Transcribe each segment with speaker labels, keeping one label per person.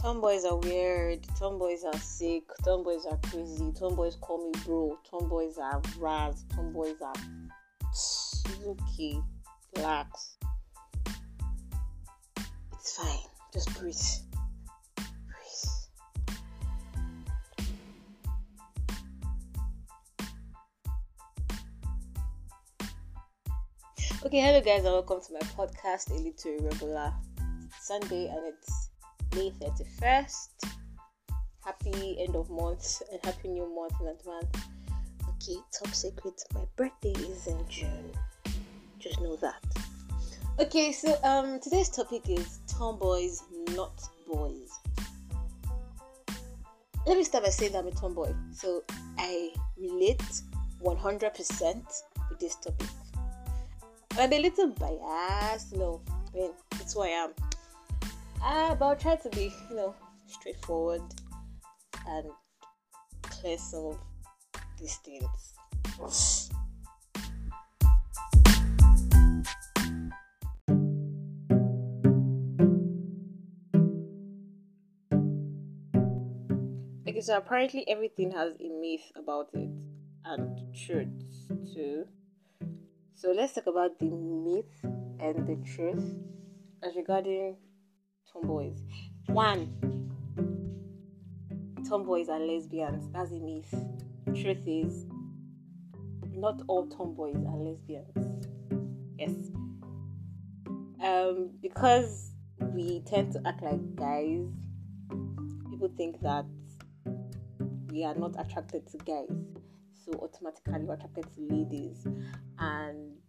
Speaker 1: Tomboys are weird. Tomboys are sick. Tomboys are crazy. Tomboys call me bro. Tomboys are raz. Tomboys are. Okay. Relax. It's fine. Just breathe. Breathe. Okay, hello guys, and welcome to my podcast, A Little Irregular. Sunday, and it's May 31st. Happy end of month and happy new month in advance. Okay, top secret, my birthday is in June. Just know that. Okay, so um today's topic is tomboys, not boys. Let me start by saying that I'm a tomboy. So I relate 100% with this topic. I'm a little biased, know, I mean, it's who I am. Uh, but I'll try to be, you know, straightforward and clear some of these things. Okay, so apparently everything has a myth about it and truths too. So let's talk about the myth and the truth as regarding tomboys. One, tomboys are lesbians. That's a myth. Truth is, not all tomboys are lesbians. Yes. Um, because we tend to act like guys, people think that we are not attracted to guys. So automatically we're attracted to ladies and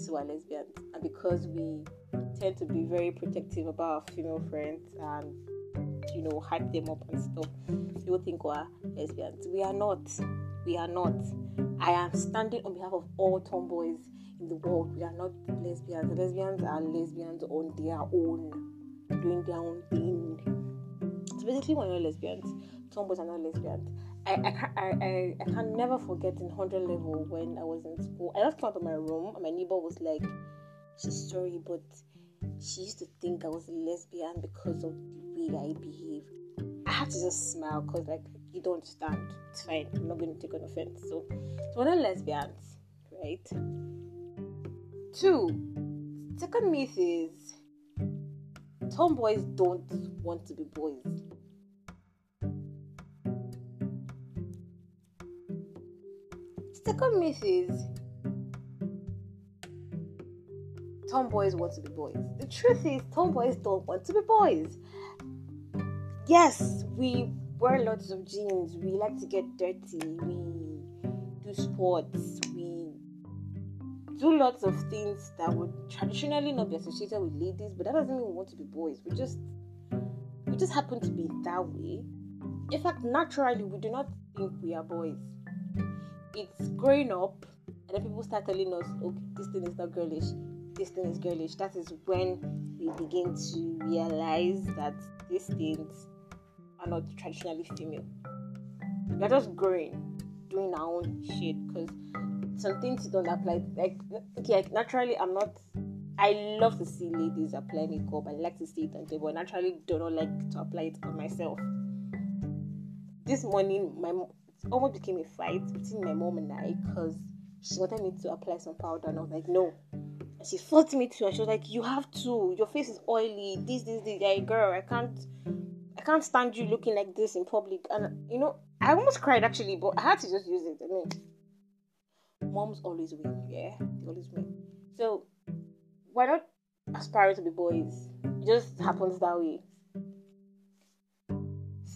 Speaker 1: so are lesbians. And because we tend to be very protective about our female friends and you know hype them up and stuff, people think we're lesbians. We are not. We are not. I am standing on behalf of all tomboys in the world. We are not lesbians. Lesbians are lesbians on their own, doing their own thing. So basically, we're not lesbians. Tomboys are not lesbians. I, I, I, I can never forget in 100 level when I was in school. I just came out of my room and my neighbor was like, she's sorry, but she used to think I was a lesbian because of the way I behave. I had to just smile because, like, you don't understand. It's fine. I'm not going to take an offense. So, so we're not lesbians, right? Two, second myth is tomboys don't want to be boys. Second myth is tomboys want to be boys. The truth is, tomboys don't want to be boys. Yes, we wear lots of jeans, we like to get dirty, we do sports, we do lots of things that would traditionally not be associated with ladies, but that doesn't mean we want to be boys. We just we just happen to be that way. In fact, naturally, we do not think we are boys it's growing up and then people start telling us okay this thing is not girlish. This thing is girlish. That is when we begin to realize that these things are not traditionally female. We're just growing doing our own shit because some things don't apply. Like okay naturally i'm not i love to see ladies apply makeup. I like to see it on table. But naturally do not like to apply it on myself. This morning my almost became a fight between my mom and I because she wanted me to apply some powder and I was like, no. And she forced me to and she was like, You have to, your face is oily, this, this, this, yeah, girl, I can't I can't stand you looking like this in public. And you know, I almost cried actually, but I had to just use it. I mean moms always win, yeah. They always win. So why not aspire to be boys? It just happens that way.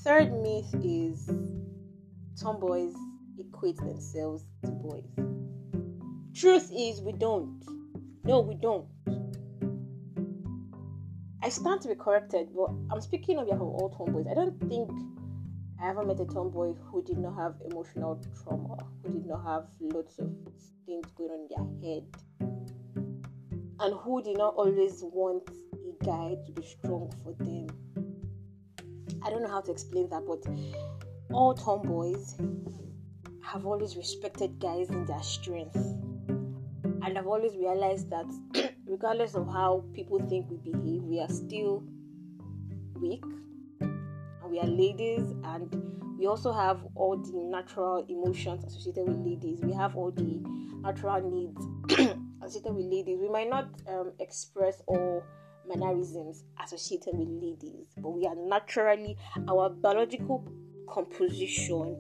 Speaker 1: Third myth is tomboys equate themselves to boys. Truth is, we don't. No, we don't. I stand to be corrected, but I'm speaking on behalf of all tomboys. I don't think I ever met a tomboy who did not have emotional trauma, who did not have lots of things going on in their head, and who did not always want a guy to be strong for them. I don't know how to explain that, but all tomboys have always respected guys in their strength. And I've always realized that regardless of how people think we behave, we are still weak. and we are ladies, and we also have all the natural emotions associated with ladies. We have all the natural needs associated with ladies. We might not um, express all mannerisms associated with ladies, but we are naturally, our biological composition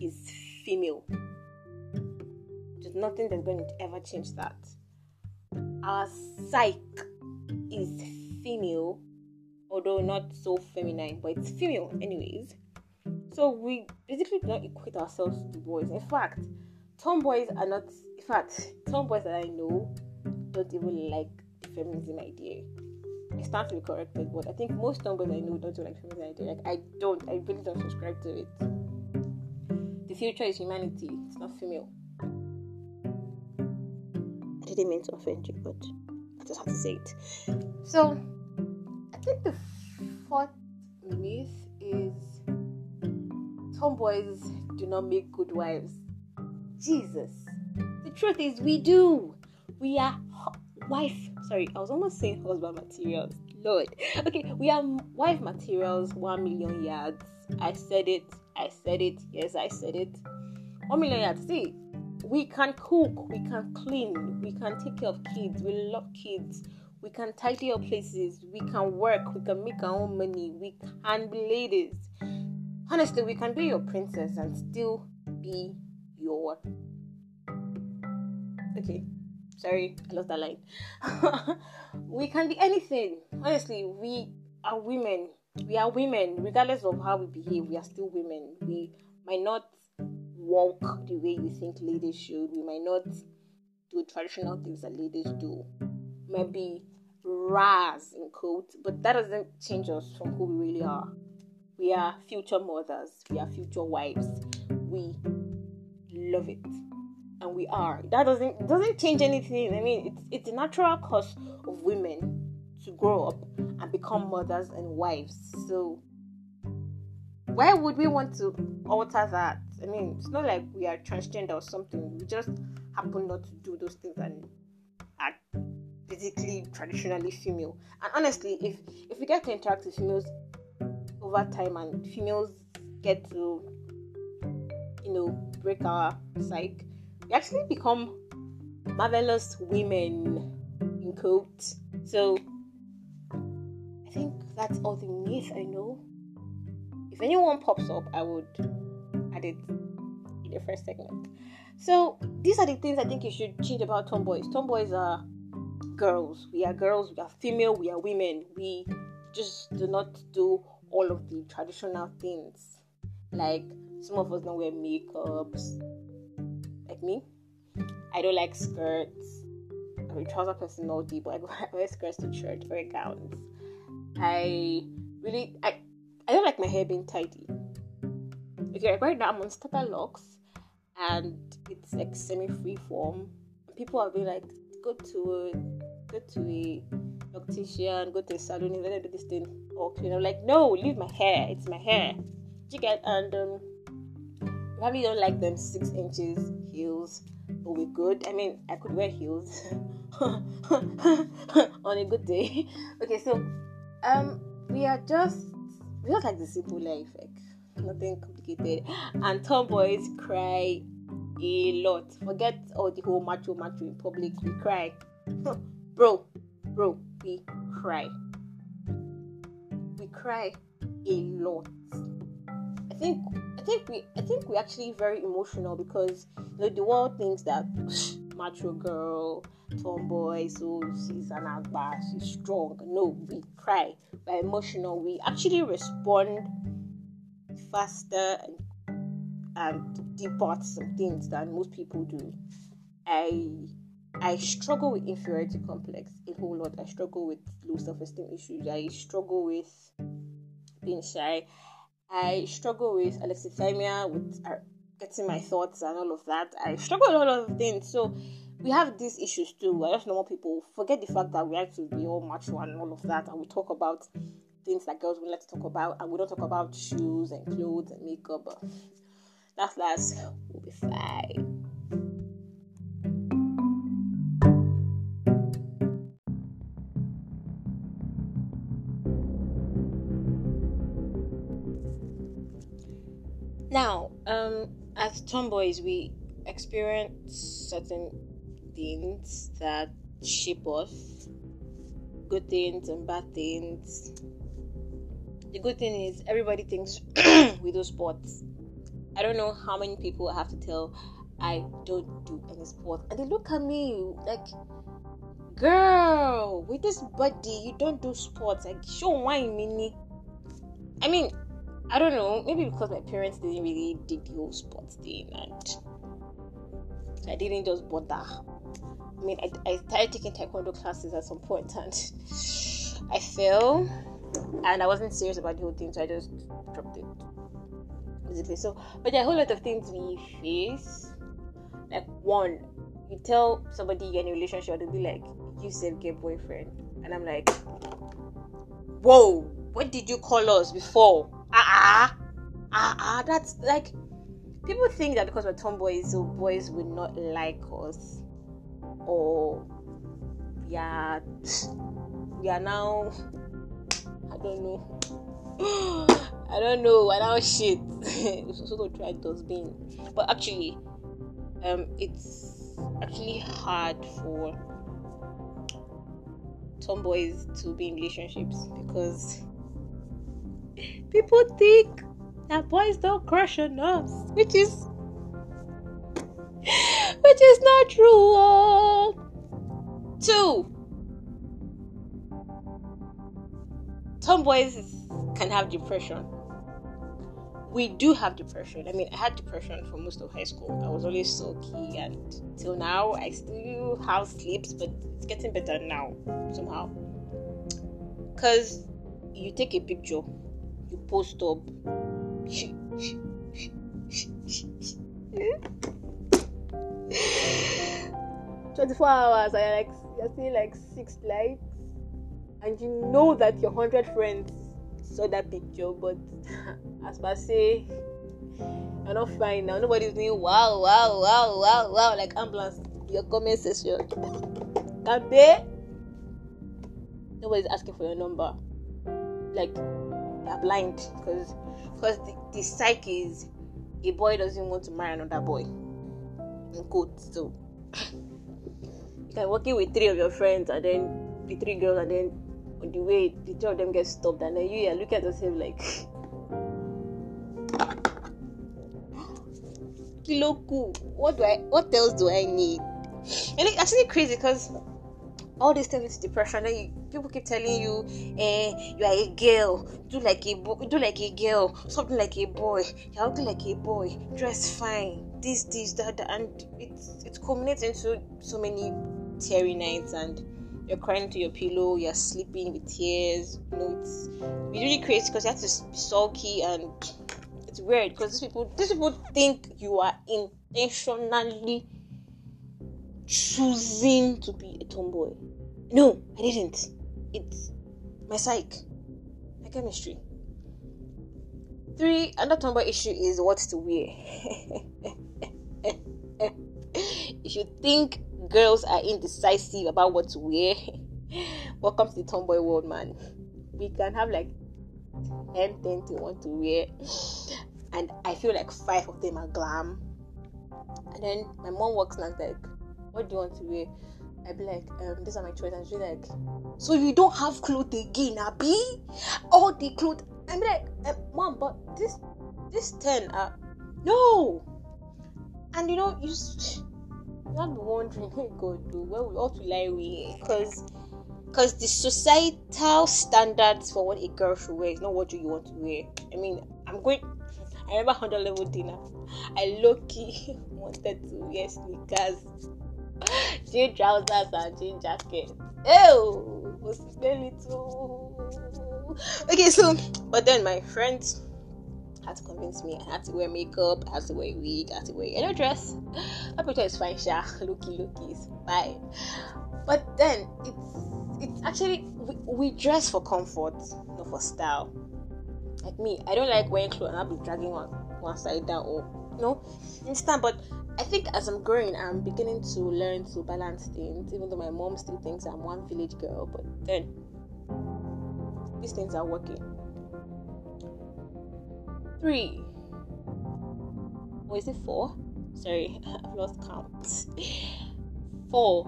Speaker 1: is female. There's nothing that's going to ever change that. Our psyche is female, although not so feminine, but it's female, anyways. So we basically do not equate ourselves to boys. In fact, tomboys are not. In fact, tomboys that I know don't even like the feminism idea. I stand to be corrected, but I think most tomboys I know don't do like feminism idea. Like I don't. I really don't subscribe to it. The future is humanity. It's not female. I didn't mean to offend you, but I just have to say it. So I think the fourth myth is tomboys do not make good wives. Jesus. The truth is, we do. We are wife. Sorry, I was almost saying husband materials. Lord. Okay, we are wife materials, one million yards. I said it. I said it. Yes, I said it. One million yards. See, we can cook, we can clean, we can take care of kids, we love kids, we can tidy up places, we can work, we can make our own money, we can be ladies honestly, we can be your princess and still be your. Okay, sorry, I lost that line. we can be anything. Honestly, we are women. We are women, regardless of how we behave. We are still women. We might not walk the way you think ladies should. We might not do traditional things that ladies do. Maybe ras in quote, but that doesn't change us from who we really are. We are future mothers, we are future wives. We love it. And we are. That doesn't doesn't change anything. I mean, it's it's a natural course of women to grow up and become mothers and wives. So why would we want to alter that? I mean, it's not like we are transgender or something. We just happen not to do those things and are physically traditionally female. And honestly, if if we get to interact with females over time and females get to you know break our psyche we actually become marvelous women in quotes. So i think that's all the myth i know. If anyone pops up i would add it in the first segment. So these are the things i think you should change about tomboys. Tomboys are girls. We are girls we are female we are women. We just do not do all of the traditional things. Like some of us don't wear makeups, like me. I don't like skirts. I'm a trouser person all day, but I wear skirts to church, wear gowns. I really, I, I don't like my hair being tidy. Okay, like right now I'm on starter locks, and it's like semi-free form. People are being like, go to a, go to a optician, go to a salon, and let them do this thing all clean. I'm like, no, leave my hair. It's my hair. You get and um, probably don't like them six inches heels, will we're good. I mean, I could wear heels on a good day. okay, so um, we are just we just like the simple life, like nothing complicated. And tomboys cry a lot. Forget all the whole macho macho in public. We cry, bro, bro. We cry We cry a lot. I think think we I think we're actually very emotional because you know the world thinks that macho girl, tomboy, so she's an agba, she's strong. No, we cry. We're emotional. We actually respond faster and and deeper to some things than most people do. I I struggle with inferiority complex a whole lot. I struggle with low self esteem issues. I struggle with being shy. I struggle with alexithymia, with uh, getting my thoughts and all of that. I struggle with a lot of things. So we have these issues too. I just normal people forget the fact that we have to be all macho and all of that, and we talk about things that girls would like to talk about, and we don't talk about shoes and clothes and makeup. But that's last. We'll be fine. Tomboys, we experience certain things that shape us good things and bad things. The good thing is everybody thinks we do sports. I don't know how many people I have to tell I don't do any sports. And they look at me like girl, with this body, you don't do sports. Like show why mini. I mean, I don't know, maybe because my parents didn't really dig the whole sports thing and I didn't just bother. I mean, I, I started taking taekwondo classes at some point and I fell and I wasn't serious about the whole thing, so I just dropped it. Basically, so but there are a whole lot of things we face. Like one, you tell somebody you're in a relationship, they'll be like, "You said gay boyfriend," and I'm like, "Whoa, what did you call us before?" Ah, ah, ah, that's like people think that because we're tomboys, so boys will not like us. Or yeah we are now I don't know. I don't know I now shit. So go try dustbin. But actually um it's actually hard for tomboys to be in relationships because people think that boys don't crush on us which is which is not true. Oh. Two, tomboys can have depression. We do have depression. I mean, I had depression for most of high school. I was always sulky, and till now, I still have sleeps, but it's getting better now somehow. Because you take a picture, you post up. 24 hours and like you're seeing like six likes. And you know that your 100 friends saw that picture but as per say you're not fine now. Nobody's doing wow wow wow wow wow like ambulance your comment section pay nobody's asking for your number. Like they're blind because because the, the psyche is a boy doesn't want to marry another boy in quotes so like working with three of your friends and then the three girls and then on the way the two of them get stopped and then you are looking at yourself like Kiloku, what do I what else do I need? And it's actually crazy because all these things with depression then you, people keep telling you eh you are a girl. Do like a boy do like a girl. Something like a boy. You're looking like a boy. Dress fine. This this that, that. And it's it's culminates into so many teary nights and you're crying to your pillow, you're sleeping with tears. You know, it's, it's really crazy because you have to be sulky and it's weird because these people these people think you are intentionally choosing to be a tomboy. No, I didn't. It's my psych, my chemistry. Three, another tomboy issue is what to wear. if you think girls are indecisive about what to wear, welcome to the tomboy world, man. We can have like 10 things we want to wear, and I feel like five of them are glam. And then my mom walks and like, What do you want to wear? I'd be like, um, these are my choices. And she's like, So you don't have clothes again, Abby? All the clothes. I'm like, um, Mom, but this this 10 are no. And you know, you not be wondering, hey God, do where we ought to lie we because because the societal standards for what a girl should wear is not what you want to wear. I mean, I'm going. I remember hundred level dinner. I low key wanted to wear sneakers, jean trousers, and jean jacket. Ew, was smelly too. Okay, so but then my friends had to convince me I had to wear makeup, I had to wear a wig, I had to wear a dress. I picture is fine, sha. Looky, looky is fine. But then it's it's actually we, we dress for comfort, not for style. Like me, I don't like wearing clothes and I'll be dragging one one side down or you know, instant. But I think as I'm growing, I'm beginning to learn to balance things. Even though my mom still thinks I'm one village girl, but then these things are working. Three, or is it four? Sorry, I've lost count. Four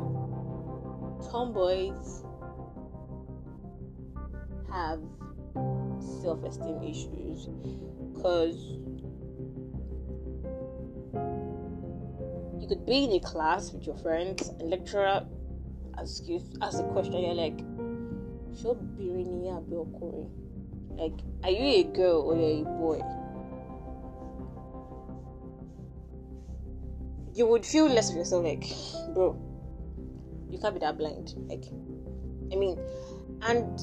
Speaker 1: tomboys have self esteem issues because you could be in a class with your friends and lecturer ask you ask a question you're like show birini like are you a girl or a boy? You would feel less of yourself like bro you can't be that blind like i mean and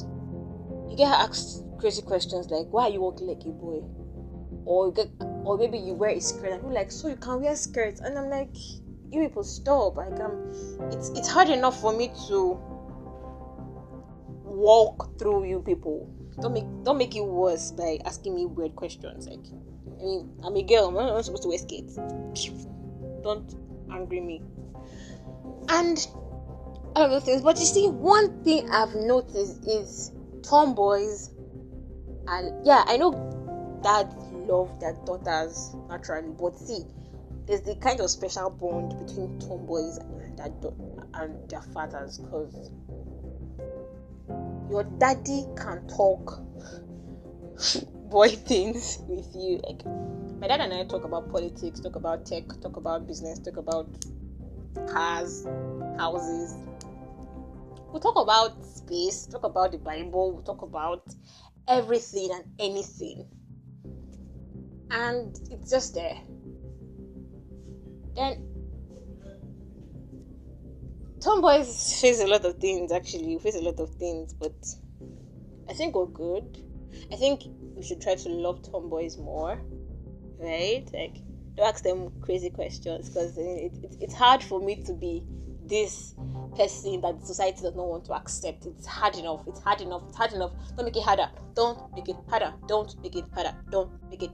Speaker 1: you get asked crazy questions like why are you walking like a boy? Or you get, or maybe you wear a skirt and you're like so you can wear skirts? And i'm like you people stop. Like um it's it's hard enough for me to walk through you people. Don't make don't make it worse by asking me weird questions like i mean i'm a girl i'm not supposed to wear skates don't angry me. And other things. But you see one thing i've noticed is tomboys and yeah i know dads love their daughters naturally but see there's the kind of special bond between tomboys and their, and their fathers because your daddy can talk boy things with you like my dad and i talk about politics talk about tech talk about business talk about cars houses. We'll talk about space talk about the bible we'll talk about everything and anything and it's just there then tomboys face a lot of things actually we face a lot of things but i think we're good i think we should try to love tomboys more right like don't ask them crazy questions because it, it, it's hard for me to be this person that society does not want to accept. It's hard enough. It's hard enough. It's hard enough. Don't make it harder. Don't make it harder. Don't make it harder. Don't make it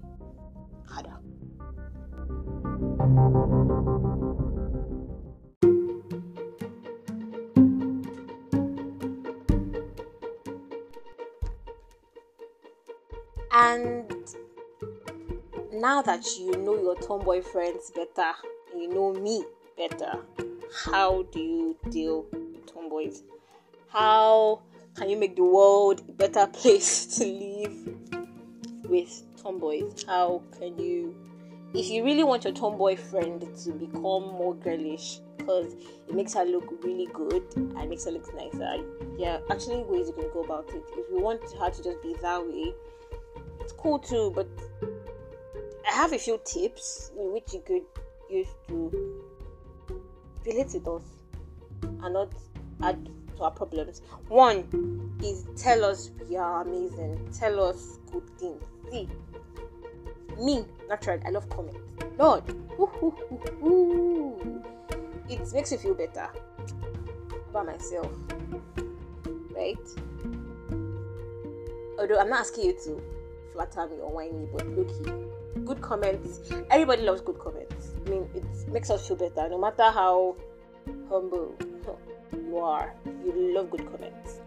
Speaker 1: And now that you know your tomboy friends better, you know me better, how do you deal with tomboys? How can you make the world a better place to live with tomboys? How can you, if you really want your tomboy friend to become more girlish, because it makes her look really good and makes her look nicer. Yeah, actually, ways you can go about it. If you want her to just be that way, it's cool too. But I have a few tips which you could use to relate with us and not add to our problems. One is tell us we are amazing. Tell us good things. See, me, naturally, I love comments. Lord, it makes me feel better about myself, right? Although I'm not asking you to flatter me or whine me, but look here, good comments. Everybody loves good comments. I mean, it makes us feel better, no matter how humble you are. You love good comments.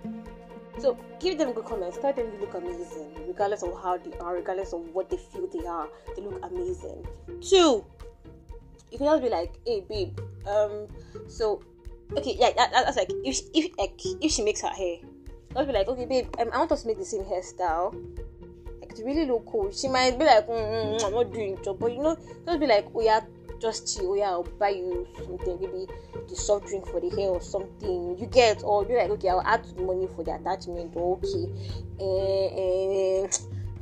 Speaker 1: So give them good comments. Tell them you look amazing, regardless of how they are, regardless of what they feel they are. They look amazing. Two, you can just be like, "Hey, babe, um, so okay, yeah, that, that's like if if like if she makes her hair, I'll be like, okay, babe, um, I want us to make the same hairstyle. Like to really look cool. She might be like, mm, mm, mm I'm not doing job, but you know, just be like, oh yeah, just chill. Oh yeah, I'll buy you something, maybe the soft drink for the hair or something. You get, or be like, okay, I'll add the money for the attachment. Or okay, eh, eh,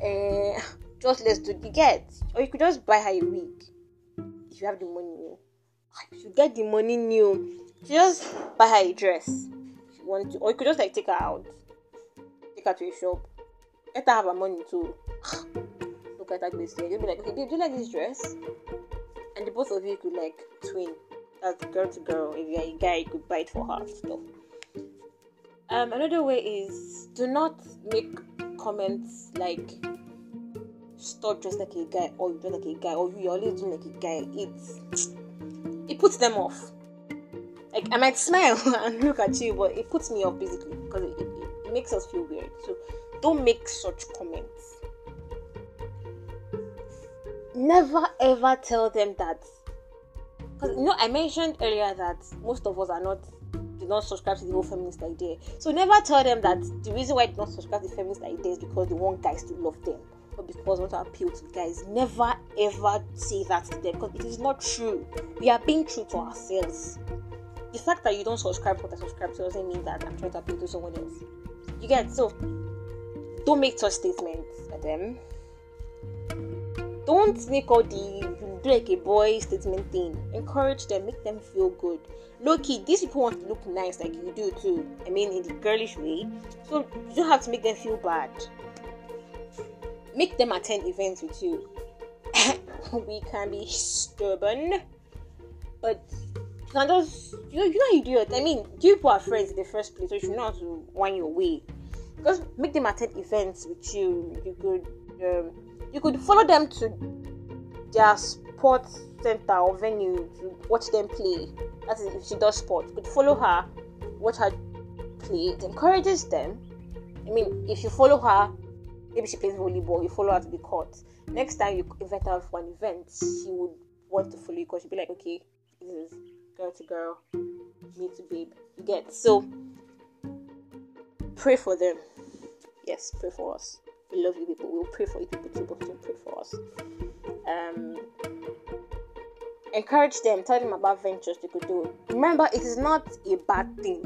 Speaker 1: eh, just let's do. You get, or you could just buy her a wig if you have the money. New. If you get the money new, just buy her a dress if you want to, or you could just like take her out, take her to a shop, let her have her money too. Look at that. You'll be like, okay, babe, do you like this dress? And the both of you could like twin. That's girl to girl. If you're a guy, you could bite for her stuff. Um, another way is do not make comments like stop dressing like a guy or you dress like a guy or you're always doing like a guy. It's it puts them off. Like I might smile and look at you, but it puts me off basically because it, it, it makes us feel weird. So don't make such comments. Never ever tell them that because you know I mentioned earlier that most of us are not do not subscribe to the whole feminist idea. So never tell them that the reason why they don't subscribe to the feminist idea is because they want guys to love them or because they want to appeal to guys. Never ever say that to them because it is not true. We are being true to ourselves. The fact that you don't subscribe to what I subscribe to doesn't mean that I'm trying to appeal to someone else. You get so don't make such statements at them. Don't make all the do like a boy statement thing. Encourage them, make them feel good. Low these people want to look nice like you do too. I mean, in the girlish way. So you don't have to make them feel bad. Make them attend events with you. we can be stubborn, but you can just you know you know you do it. I mean, you people are friends in the first place, so you should to wind your way. Just make them attend events with you. You could um, you could follow them to their sports center or venue to watch them play. That is, if she does sport, you could follow her, watch her play. It encourages them. I mean, if you follow her, maybe she plays volleyball, you follow her to the court. Next time you invite her for an event, she would want to follow you because she'd be like, okay, this is girl to girl, me to babe. You get so pray for them. Yes, pray for us. We love you people. We'll pray for you people too, but don't pray for us. Um, encourage them, tell them about ventures they could do. Remember, it is not a bad thing.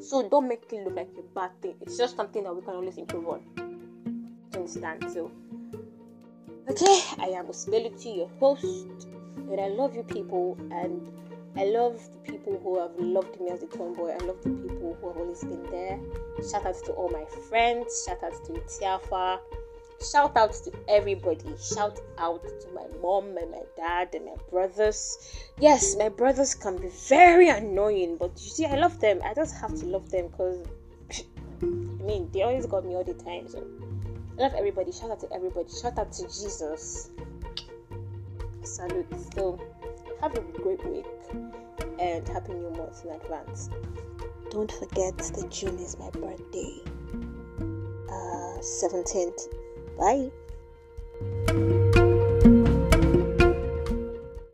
Speaker 1: So don't make it look like a bad thing. It's just something that we can always improve on. Understand? So, okay, I am Possibility, your host, and I love you people, and I love the people who have loved me as a tomboy. I love the people who have always been there. Shout out to all my friends. Shout out to Tiafa shout out to everybody. Shout out to my mom and my dad and my brothers. Yes, my brothers can be very annoying, but you see, I love them. I just have to love them because I mean, they always got me all the time. So I love everybody. Shout out to everybody. Shout out to Jesus. Salute. So have a great week and happy new month in advance. Don't forget that June is my birthday. Uh, 17th Bye.